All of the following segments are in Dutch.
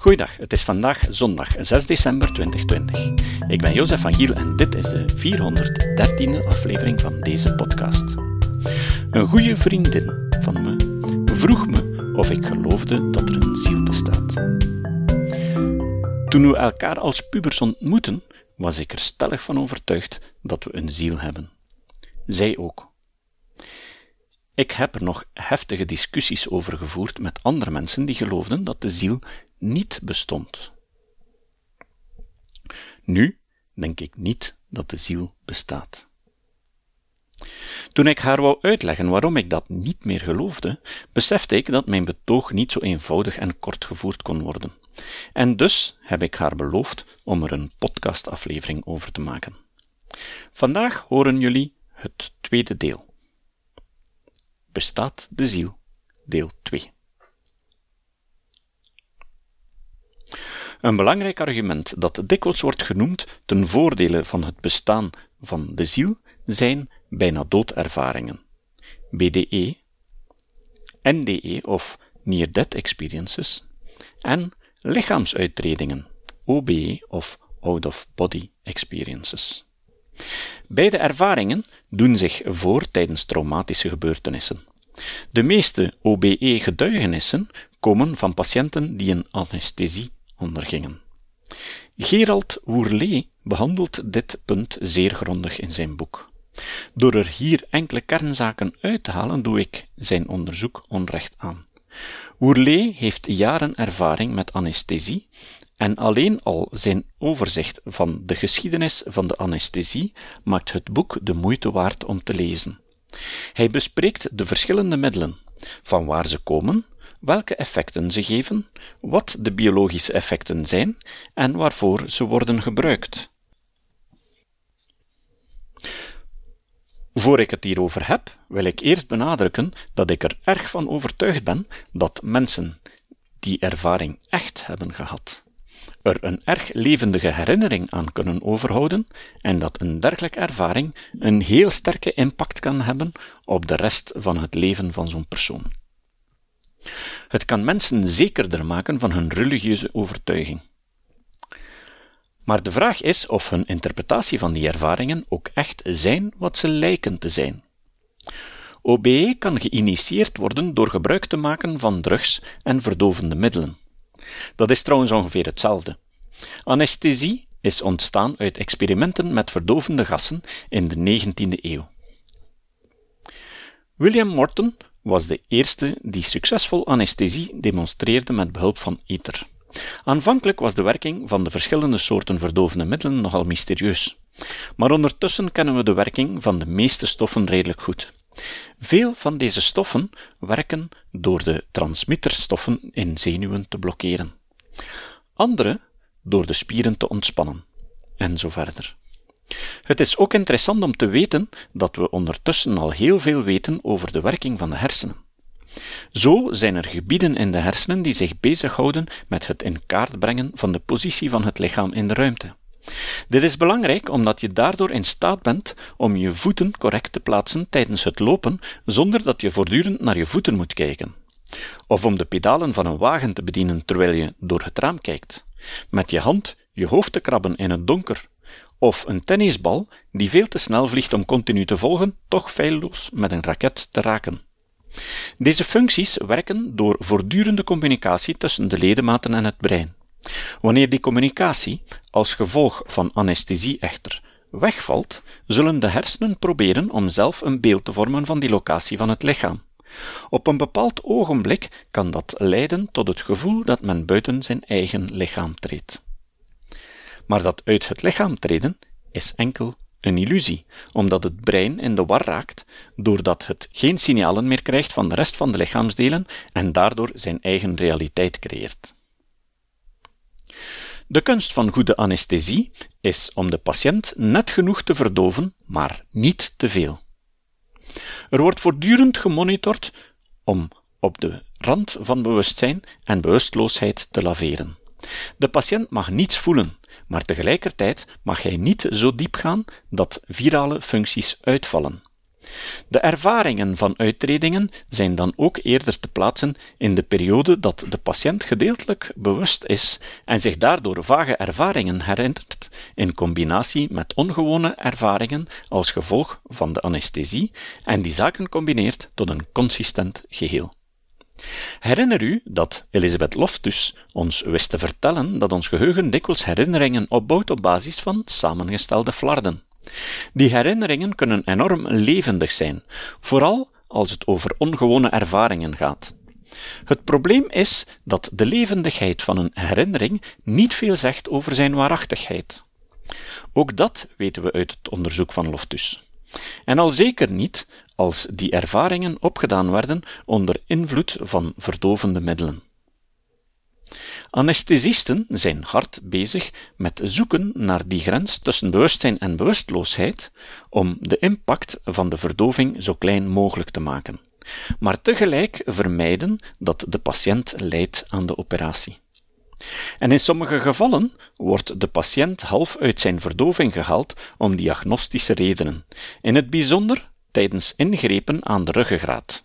Goeiedag, het is vandaag zondag 6 december 2020. Ik ben Jozef van Giel en dit is de 413e aflevering van deze podcast. Een goede vriendin van me vroeg me of ik geloofde dat er een ziel bestaat. Toen we elkaar als pubers ontmoeten, was ik er stellig van overtuigd dat we een ziel hebben. Zij ook. Ik heb er nog heftige discussies over gevoerd met andere mensen die geloofden dat de ziel niet bestond. Nu denk ik niet dat de ziel bestaat. Toen ik haar wou uitleggen waarom ik dat niet meer geloofde, besefte ik dat mijn betoog niet zo eenvoudig en kort gevoerd kon worden. En dus heb ik haar beloofd om er een podcastaflevering over te maken. Vandaag horen jullie het tweede deel. Bestaat de ziel, deel 2. Een belangrijk argument dat dikwijls wordt genoemd ten voordele van het bestaan van de ziel zijn bijna doodervaringen. BDE, NDE of Near Death Experiences en lichaamsuitredingen, OBE of Out of Body Experiences. Beide ervaringen doen zich voor tijdens traumatische gebeurtenissen. De meeste OBE-getuigenissen komen van patiënten die een anesthesie ondergingen. Gerald Woerlee behandelt dit punt zeer grondig in zijn boek. Door er hier enkele kernzaken uit te halen, doe ik zijn onderzoek onrecht aan. Woerlee heeft jaren ervaring met anesthesie en alleen al zijn overzicht van de geschiedenis van de anesthesie maakt het boek de moeite waard om te lezen. Hij bespreekt de verschillende middelen, van waar ze komen, welke effecten ze geven, wat de biologische effecten zijn en waarvoor ze worden gebruikt. Voor ik het hierover heb, wil ik eerst benadrukken dat ik er erg van overtuigd ben dat mensen die ervaring echt hebben gehad, er een erg levendige herinnering aan kunnen overhouden en dat een dergelijke ervaring een heel sterke impact kan hebben op de rest van het leven van zo'n persoon. Het kan mensen zekerder maken van hun religieuze overtuiging. Maar de vraag is of hun interpretatie van die ervaringen ook echt zijn wat ze lijken te zijn. OBE kan geïnitieerd worden door gebruik te maken van drugs en verdovende middelen. Dat is trouwens ongeveer hetzelfde. Anesthesie is ontstaan uit experimenten met verdovende gassen in de 19e eeuw. William Morton was de eerste die succesvol anesthesie demonstreerde met behulp van ether. Aanvankelijk was de werking van de verschillende soorten verdovende middelen nogal mysterieus, maar ondertussen kennen we de werking van de meeste stoffen redelijk goed. Veel van deze stoffen werken door de transmitterstoffen in zenuwen te blokkeren. Andere door de spieren te ontspannen, en zo verder. Het is ook interessant om te weten dat we ondertussen al heel veel weten over de werking van de hersenen. Zo zijn er gebieden in de hersenen die zich bezighouden met het in kaart brengen van de positie van het lichaam in de ruimte. Dit is belangrijk omdat je daardoor in staat bent om je voeten correct te plaatsen tijdens het lopen zonder dat je voortdurend naar je voeten moet kijken. Of om de pedalen van een wagen te bedienen terwijl je door het raam kijkt. Met je hand je hoofd te krabben in het donker of een tennisbal die veel te snel vliegt om continu te volgen, toch feilloos met een raket te raken. Deze functies werken door voortdurende communicatie tussen de ledematen en het brein. Wanneer die communicatie, als gevolg van anesthesie echter, wegvalt, zullen de hersenen proberen om zelf een beeld te vormen van die locatie van het lichaam. Op een bepaald ogenblik kan dat leiden tot het gevoel dat men buiten zijn eigen lichaam treedt maar dat uit het lichaam treden is enkel een illusie, omdat het brein in de war raakt doordat het geen signalen meer krijgt van de rest van de lichaamsdelen en daardoor zijn eigen realiteit creëert. De kunst van goede anesthesie is om de patiënt net genoeg te verdoven, maar niet te veel. Er wordt voortdurend gemonitord om op de rand van bewustzijn en bewusteloosheid te laveren. De patiënt mag niets voelen, maar tegelijkertijd mag hij niet zo diep gaan dat virale functies uitvallen. De ervaringen van uittredingen zijn dan ook eerder te plaatsen in de periode dat de patiënt gedeeltelijk bewust is en zich daardoor vage ervaringen herinnert, in combinatie met ongewone ervaringen als gevolg van de anesthesie en die zaken combineert tot een consistent geheel. Herinner u dat Elisabeth Loftus ons wist te vertellen dat ons geheugen dikwijls herinneringen opbouwt op basis van samengestelde flarden. Die herinneringen kunnen enorm levendig zijn, vooral als het over ongewone ervaringen gaat. Het probleem is dat de levendigheid van een herinnering niet veel zegt over zijn waarachtigheid. Ook dat weten we uit het onderzoek van Loftus. En al zeker niet als die ervaringen opgedaan werden onder invloed van verdovende middelen. Anesthesisten zijn hard bezig met zoeken naar die grens tussen bewustzijn en bewusteloosheid om de impact van de verdoving zo klein mogelijk te maken, maar tegelijk vermijden dat de patiënt lijdt aan de operatie. En in sommige gevallen wordt de patiënt half uit zijn verdoving gehaald om diagnostische redenen, in het bijzonder tijdens ingrepen aan de ruggengraat.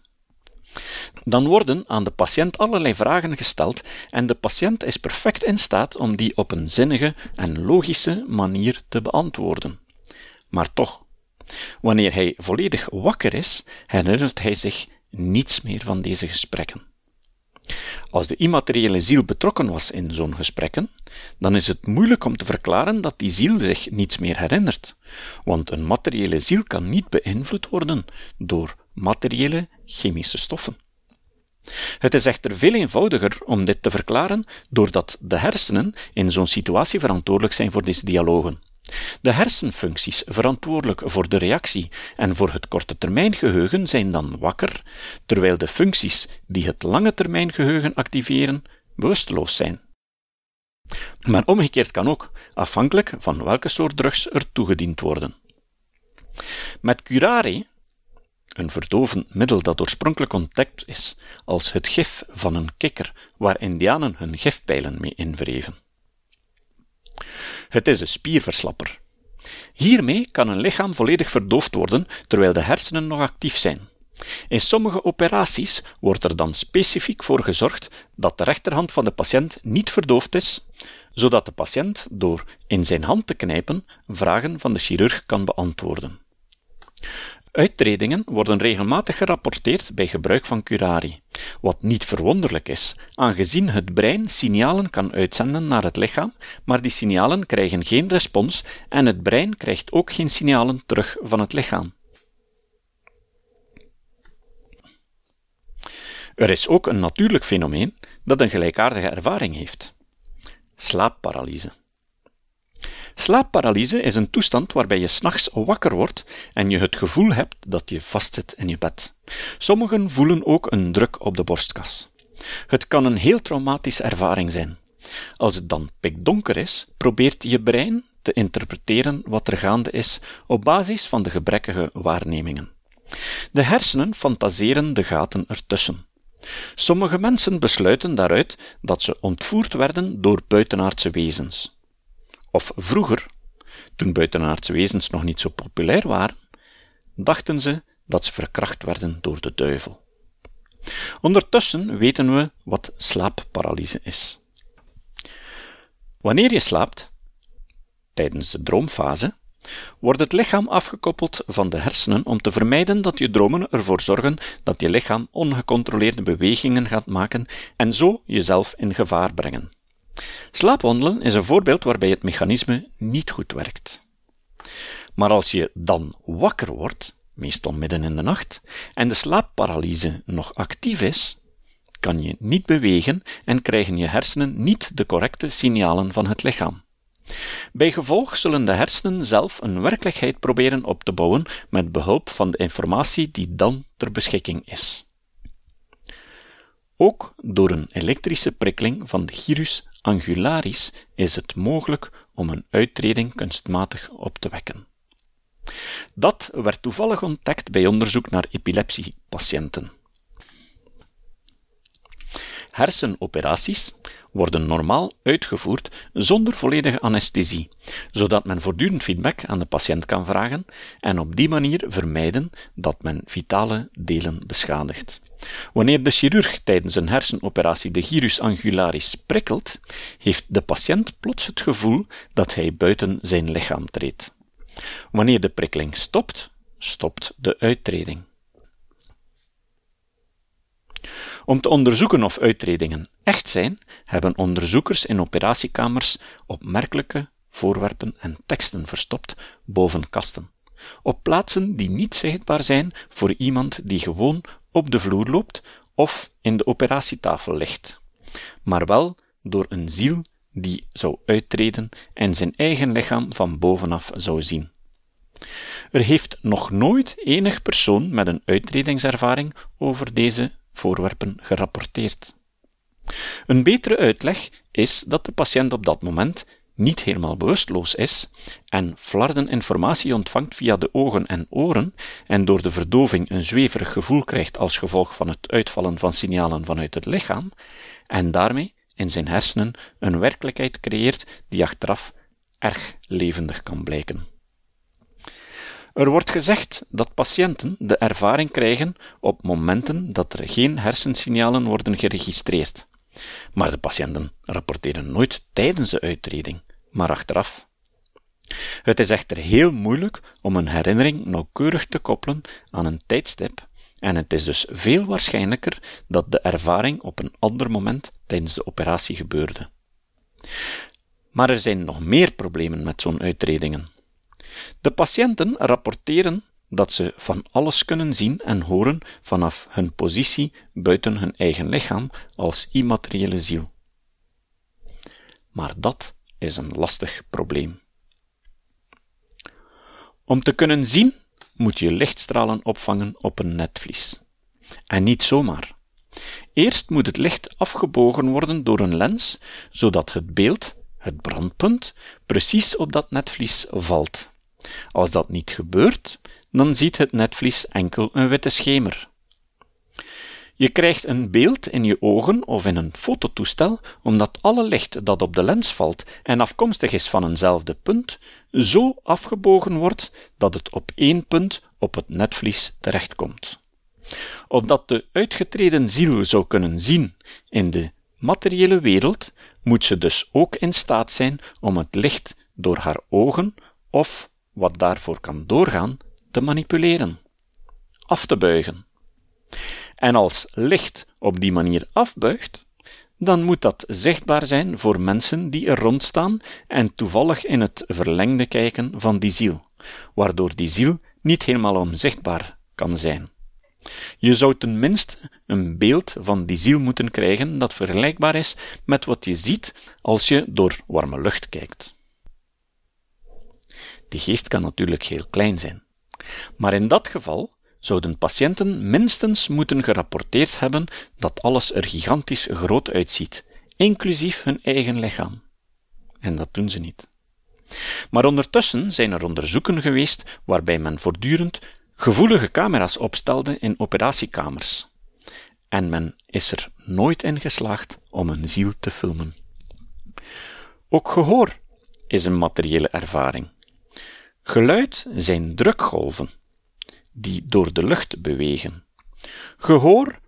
Dan worden aan de patiënt allerlei vragen gesteld en de patiënt is perfect in staat om die op een zinnige en logische manier te beantwoorden. Maar toch, wanneer hij volledig wakker is, herinnert hij zich niets meer van deze gesprekken. Als de immateriële ziel betrokken was in zo'n gesprekken, dan is het moeilijk om te verklaren dat die ziel zich niets meer herinnert, want een materiële ziel kan niet beïnvloed worden door materiële chemische stoffen. Het is echter veel eenvoudiger om dit te verklaren doordat de hersenen in zo'n situatie verantwoordelijk zijn voor deze dialogen. De hersenfuncties verantwoordelijk voor de reactie en voor het korte termijn geheugen zijn dan wakker, terwijl de functies die het lange termijn geheugen activeren bewusteloos zijn. Maar omgekeerd kan ook, afhankelijk van welke soort drugs er toegediend worden. Met curare, een verdovend middel dat oorspronkelijk ontdekt is als het gif van een kikker waar indianen hun gifpijlen mee invreven. Het is een spierverslapper. Hiermee kan een lichaam volledig verdoofd worden terwijl de hersenen nog actief zijn. In sommige operaties wordt er dan specifiek voor gezorgd dat de rechterhand van de patiënt niet verdoofd is, zodat de patiënt door in zijn hand te knijpen vragen van de chirurg kan beantwoorden. Uittredingen worden regelmatig gerapporteerd bij gebruik van curari, wat niet verwonderlijk is, aangezien het brein signalen kan uitzenden naar het lichaam, maar die signalen krijgen geen respons en het brein krijgt ook geen signalen terug van het lichaam. Er is ook een natuurlijk fenomeen dat een gelijkaardige ervaring heeft: slaapparalyse. Slaapparalyse is een toestand waarbij je s'nachts wakker wordt en je het gevoel hebt dat je vastzit in je bed. Sommigen voelen ook een druk op de borstkas. Het kan een heel traumatische ervaring zijn. Als het dan pikdonker is, probeert je brein te interpreteren wat er gaande is op basis van de gebrekkige waarnemingen. De hersenen fantaseren de gaten ertussen. Sommige mensen besluiten daaruit dat ze ontvoerd werden door buitenaardse wezens. Of vroeger, toen buitenaardse wezens nog niet zo populair waren, dachten ze dat ze verkracht werden door de duivel. Ondertussen weten we wat slaapparalyse is. Wanneer je slaapt, tijdens de droomfase, wordt het lichaam afgekoppeld van de hersenen om te vermijden dat je dromen ervoor zorgen dat je lichaam ongecontroleerde bewegingen gaat maken en zo jezelf in gevaar brengen. Slaapwandelen is een voorbeeld waarbij het mechanisme niet goed werkt. Maar als je dan wakker wordt, meestal midden in de nacht, en de slaapparalyse nog actief is, kan je niet bewegen en krijgen je hersenen niet de correcte signalen van het lichaam. Bij gevolg zullen de hersenen zelf een werkelijkheid proberen op te bouwen met behulp van de informatie die dan ter beschikking is. Ook door een elektrische prikkeling van de gyrus angularis is het mogelijk om een uittreding kunstmatig op te wekken. Dat werd toevallig ontdekt bij onderzoek naar epilepsiepatiënten. Hersenoperaties worden normaal uitgevoerd zonder volledige anesthesie, zodat men voortdurend feedback aan de patiënt kan vragen en op die manier vermijden dat men vitale delen beschadigt. Wanneer de chirurg tijdens een hersenoperatie de gyrus angularis prikkelt, heeft de patiënt plots het gevoel dat hij buiten zijn lichaam treedt. Wanneer de prikkeling stopt, stopt de uittreding. Om te onderzoeken of uittredingen echt zijn, hebben onderzoekers in operatiekamers opmerkelijke voorwerpen en teksten verstopt boven kasten, op plaatsen die niet zichtbaar zijn voor iemand die gewoon op de vloer loopt of in de operatietafel ligt, maar wel door een ziel die zou uittreden en zijn eigen lichaam van bovenaf zou zien. Er heeft nog nooit enig persoon met een uitredingservaring over deze voorwerpen gerapporteerd. Een betere uitleg is dat de patiënt op dat moment niet helemaal bewusteloos is en flarden informatie ontvangt via de ogen en oren en door de verdoving een zweverig gevoel krijgt als gevolg van het uitvallen van signalen vanuit het lichaam en daarmee in zijn hersenen een werkelijkheid creëert die achteraf erg levendig kan blijken. Er wordt gezegd dat patiënten de ervaring krijgen op momenten dat er geen hersensignalen worden geregistreerd. Maar de patiënten rapporteren nooit tijdens de uitreding, maar achteraf. Het is echter heel moeilijk om een herinnering nauwkeurig te koppelen aan een tijdstip, en het is dus veel waarschijnlijker dat de ervaring op een ander moment tijdens de operatie gebeurde. Maar er zijn nog meer problemen met zo'n uitredingen. De patiënten rapporteren dat ze van alles kunnen zien en horen vanaf hun positie buiten hun eigen lichaam als immateriële ziel. Maar dat is een lastig probleem. Om te kunnen zien, moet je lichtstralen opvangen op een netvlies. En niet zomaar. Eerst moet het licht afgebogen worden door een lens, zodat het beeld, het brandpunt, precies op dat netvlies valt. Als dat niet gebeurt, dan ziet het netvlies enkel een witte schemer. Je krijgt een beeld in je ogen of in een fototoestel, omdat alle licht dat op de lens valt en afkomstig is van eenzelfde punt, zo afgebogen wordt dat het op één punt op het netvlies terechtkomt. Opdat de uitgetreden ziel zou kunnen zien in de materiële wereld, moet ze dus ook in staat zijn om het licht door haar ogen of wat daarvoor kan doorgaan, te manipuleren, af te buigen. En als licht op die manier afbuigt, dan moet dat zichtbaar zijn voor mensen die er rondstaan en toevallig in het verlengde kijken van die ziel, waardoor die ziel niet helemaal onzichtbaar kan zijn. Je zou tenminste een beeld van die ziel moeten krijgen dat vergelijkbaar is met wat je ziet als je door warme lucht kijkt. De geest kan natuurlijk heel klein zijn. Maar in dat geval zouden patiënten minstens moeten gerapporteerd hebben dat alles er gigantisch groot uitziet, inclusief hun eigen lichaam. En dat doen ze niet. Maar ondertussen zijn er onderzoeken geweest waarbij men voortdurend gevoelige camera's opstelde in operatiekamers. En men is er nooit in geslaagd om een ziel te filmen. Ook gehoor is een materiële ervaring. Geluid zijn drukgolven die door de lucht bewegen. Gehoor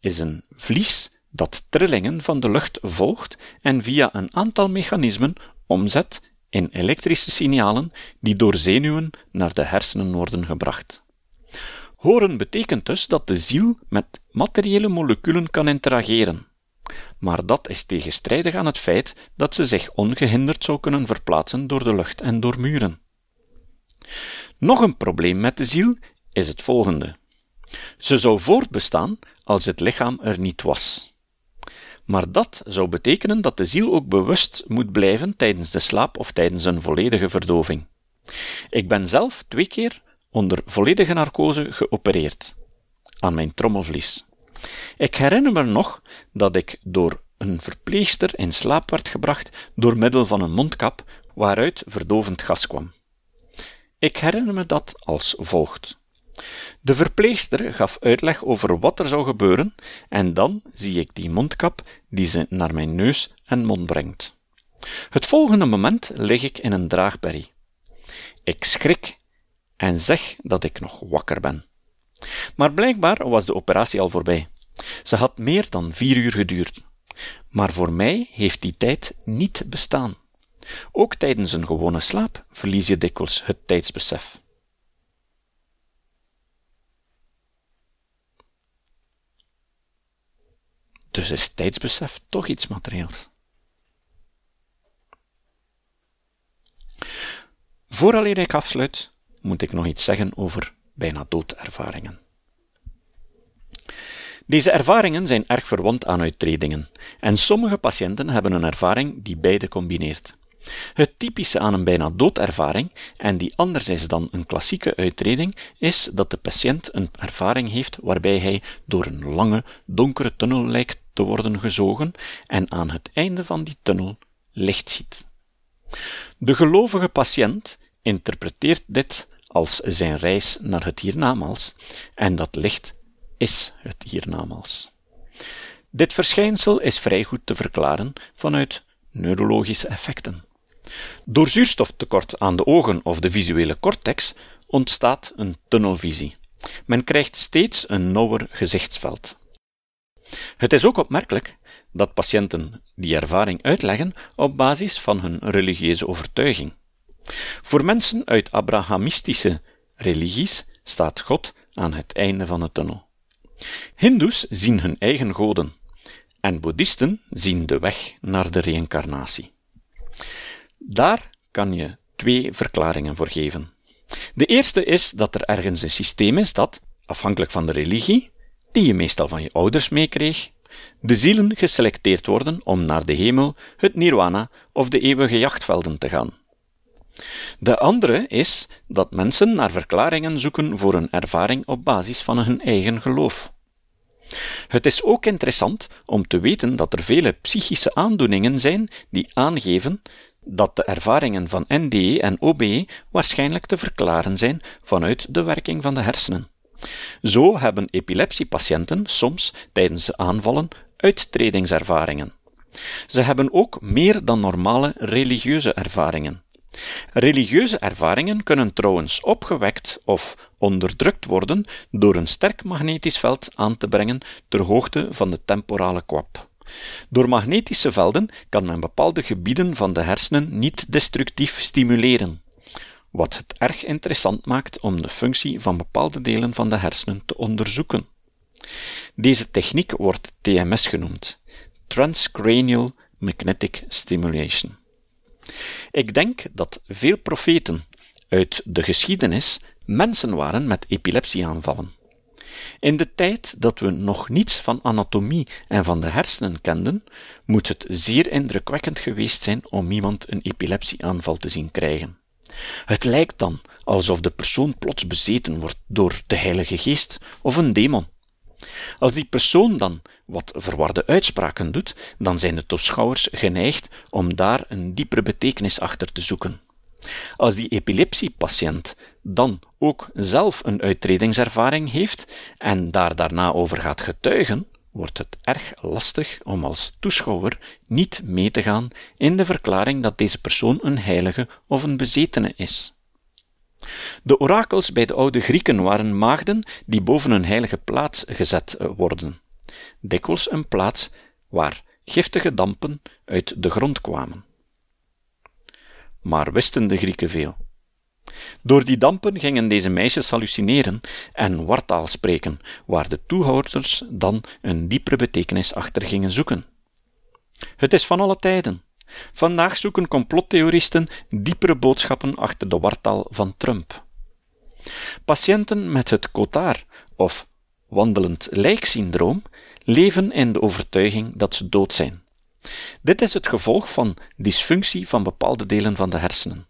is een vlies dat trillingen van de lucht volgt en via een aantal mechanismen omzet in elektrische signalen die door zenuwen naar de hersenen worden gebracht. Horen betekent dus dat de ziel met materiële moleculen kan interageren. Maar dat is tegenstrijdig aan het feit dat ze zich ongehinderd zou kunnen verplaatsen door de lucht en door muren. Nog een probleem met de ziel is het volgende. Ze zou voortbestaan als het lichaam er niet was. Maar dat zou betekenen dat de ziel ook bewust moet blijven tijdens de slaap of tijdens een volledige verdoving. Ik ben zelf twee keer onder volledige narcose geopereerd aan mijn trommelvlies. Ik herinner me nog dat ik door een verpleegster in slaap werd gebracht door middel van een mondkap waaruit verdovend gas kwam. Ik herinner me dat als volgt. De verpleegster gaf uitleg over wat er zou gebeuren, en dan zie ik die mondkap die ze naar mijn neus en mond brengt. Het volgende moment lig ik in een draagberry. Ik schrik en zeg dat ik nog wakker ben. Maar blijkbaar was de operatie al voorbij. Ze had meer dan vier uur geduurd. Maar voor mij heeft die tijd niet bestaan. Ook tijdens een gewone slaap verlies je dikwijls het tijdsbesef. Dus is tijdsbesef toch iets materieels. Vooraleer ik afsluit, moet ik nog iets zeggen over bijna doodervaringen. Deze ervaringen zijn erg verwant aan uittredingen, en sommige patiënten hebben een ervaring die beide combineert. Het typische aan een bijna doodervaring, en die anders is dan een klassieke uittreding, is dat de patiënt een ervaring heeft waarbij hij door een lange, donkere tunnel lijkt te worden gezogen en aan het einde van die tunnel licht ziet. De gelovige patiënt interpreteert dit als zijn reis naar het hiernamaals, en dat licht is het hiernamaals. Dit verschijnsel is vrij goed te verklaren vanuit neurologische effecten. Door zuurstoftekort aan de ogen of de visuele cortex ontstaat een tunnelvisie. Men krijgt steeds een nauwer gezichtsveld. Het is ook opmerkelijk dat patiënten die ervaring uitleggen op basis van hun religieuze overtuiging. Voor mensen uit Abrahamistische religies staat God aan het einde van de tunnel. Hindoes zien hun eigen goden en boeddhisten zien de weg naar de reïncarnatie. Daar kan je twee verklaringen voor geven. De eerste is dat er ergens een systeem is dat, afhankelijk van de religie, die je meestal van je ouders meekreeg, de zielen geselecteerd worden om naar de hemel, het nirwana of de eeuwige jachtvelden te gaan. De andere is dat mensen naar verklaringen zoeken voor een ervaring op basis van hun eigen geloof. Het is ook interessant om te weten dat er vele psychische aandoeningen zijn die aangeven dat de ervaringen van NDE en OBE waarschijnlijk te verklaren zijn vanuit de werking van de hersenen. Zo hebben epilepsiepatiënten soms tijdens de aanvallen uittredingservaringen. Ze hebben ook meer dan normale religieuze ervaringen. Religieuze ervaringen kunnen trouwens opgewekt of onderdrukt worden door een sterk magnetisch veld aan te brengen ter hoogte van de temporale kwap. Door magnetische velden kan men bepaalde gebieden van de hersenen niet destructief stimuleren, wat het erg interessant maakt om de functie van bepaalde delen van de hersenen te onderzoeken. Deze techniek wordt TMS genoemd, Transcranial Magnetic Stimulation. Ik denk dat veel profeten uit de geschiedenis mensen waren met epilepsieaanvallen. In de tijd dat we nog niets van anatomie en van de hersenen kenden, moet het zeer indrukwekkend geweest zijn om iemand een epilepsieaanval te zien krijgen. Het lijkt dan alsof de persoon plots bezeten wordt door de Heilige Geest of een demon. Als die persoon dan wat verwarde uitspraken doet, dan zijn de toeschouwers geneigd om daar een diepere betekenis achter te zoeken. Als die epilepsiepatiënt dan ook zelf een uittredingservaring heeft en daar daarna over gaat getuigen, wordt het erg lastig om als toeschouwer niet mee te gaan in de verklaring dat deze persoon een heilige of een bezetene is. De orakels bij de oude Grieken waren maagden die boven een heilige plaats gezet worden, dikwijls een plaats waar giftige dampen uit de grond kwamen. Maar wisten de Grieken veel? Door die dampen gingen deze meisjes hallucineren en wartaal spreken, waar de toehoorders dan een diepere betekenis achter gingen zoeken. Het is van alle tijden. Vandaag zoeken complottheoristen diepere boodschappen achter de wartaal van Trump. Patiënten met het Cotard of wandelend lijksyndroom leven in de overtuiging dat ze dood zijn. Dit is het gevolg van dysfunctie van bepaalde delen van de hersenen.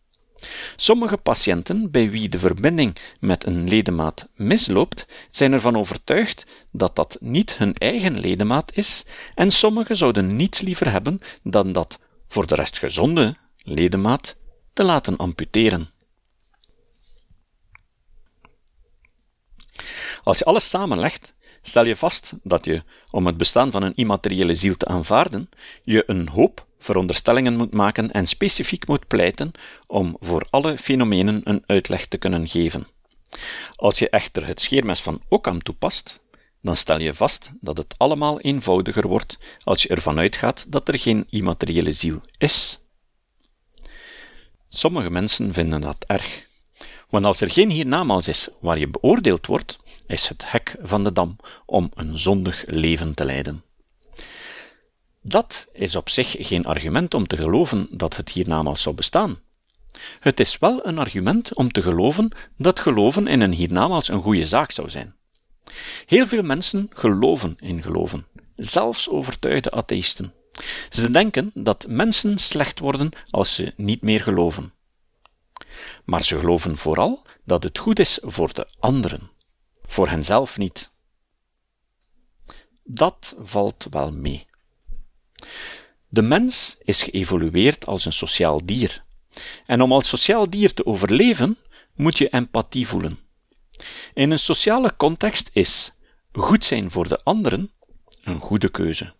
Sommige patiënten bij wie de verbinding met een ledemaat misloopt, zijn ervan overtuigd dat dat niet hun eigen ledemaat is, en sommigen zouden niets liever hebben dan dat voor de rest gezonde ledemaat te laten amputeren. Als je alles samenlegt, stel je vast dat je, om het bestaan van een immateriële ziel te aanvaarden, je een hoop veronderstellingen moet maken en specifiek moet pleiten om voor alle fenomenen een uitleg te kunnen geven. Als je echter het scheermes van Occam toepast, dan stel je vast dat het allemaal eenvoudiger wordt als je ervan uitgaat dat er geen immateriële ziel is. Sommige mensen vinden dat erg. Want als er geen hiernamaals is waar je beoordeeld wordt, is het hek van de dam om een zondig leven te leiden. Dat is op zich geen argument om te geloven dat het hiernamaals zou bestaan. Het is wel een argument om te geloven dat geloven in een hiernamaals een goede zaak zou zijn. Heel veel mensen geloven in geloven, zelfs overtuigde atheïsten. Ze denken dat mensen slecht worden als ze niet meer geloven. Maar ze geloven vooral dat het goed is voor de anderen, voor henzelf niet. Dat valt wel mee. De mens is geëvolueerd als een sociaal dier. En om als sociaal dier te overleven, moet je empathie voelen. In een sociale context is goed zijn voor de anderen een goede keuze.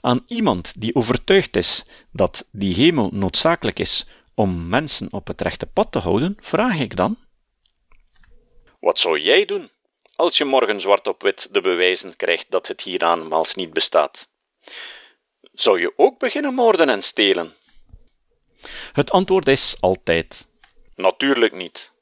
Aan iemand die overtuigd is dat die hemel noodzakelijk is om mensen op het rechte pad te houden, vraag ik dan: Wat zou jij doen als je morgen zwart op wit de bewijzen krijgt dat het hieraanmaals niet bestaat? Zou je ook beginnen moorden en stelen? Het antwoord is altijd: Natuurlijk niet.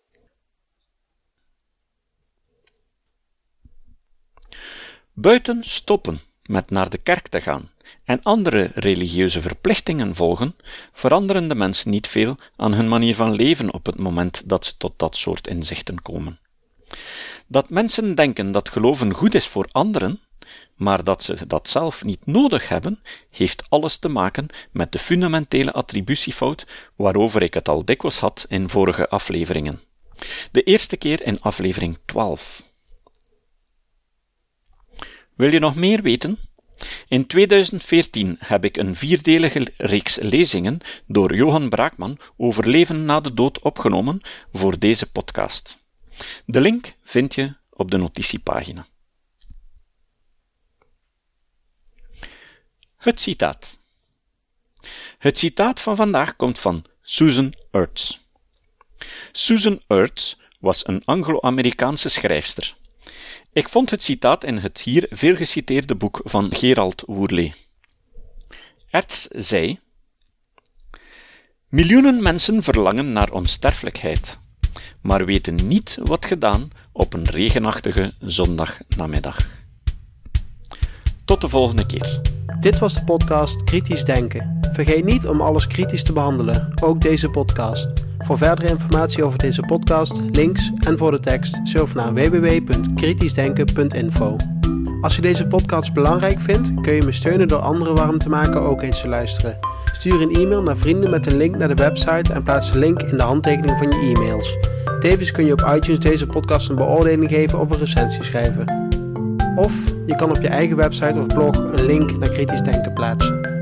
Buiten stoppen met naar de kerk te gaan en andere religieuze verplichtingen volgen, veranderen de mensen niet veel aan hun manier van leven op het moment dat ze tot dat soort inzichten komen. Dat mensen denken dat geloven goed is voor anderen, maar dat ze dat zelf niet nodig hebben, heeft alles te maken met de fundamentele attributiefout waarover ik het al dikwijls had in vorige afleveringen. De eerste keer in aflevering 12. Wil je nog meer weten? In 2014 heb ik een vierdelige reeks lezingen door Johan Braakman over leven na de dood opgenomen voor deze podcast. De link vind je op de notitiepagina. Het citaat. Het citaat van vandaag komt van Susan Ertz. Susan Ertz was een Anglo-Amerikaanse schrijfster. Ik vond het citaat in het hier veel geciteerde boek van Gerald Woerlee. Ertz zei: Miljoenen mensen verlangen naar onsterfelijkheid, maar weten niet wat gedaan op een regenachtige zondagnamiddag. Tot de volgende keer. Dit was de podcast Kritisch Denken. Vergeet niet om alles kritisch te behandelen, ook deze podcast. Voor verdere informatie over deze podcast, links en voor de tekst, surf naar www.kritischdenken.info. Als je deze podcast belangrijk vindt, kun je me steunen door anderen warm te maken ook eens te luisteren. Stuur een e-mail naar vrienden met een link naar de website en plaats de link in de handtekening van je e-mails. Tevens kun je op iTunes deze podcast een beoordeling geven of een recensie schrijven. Of je kan op je eigen website of blog een link naar kritisch denken plaatsen.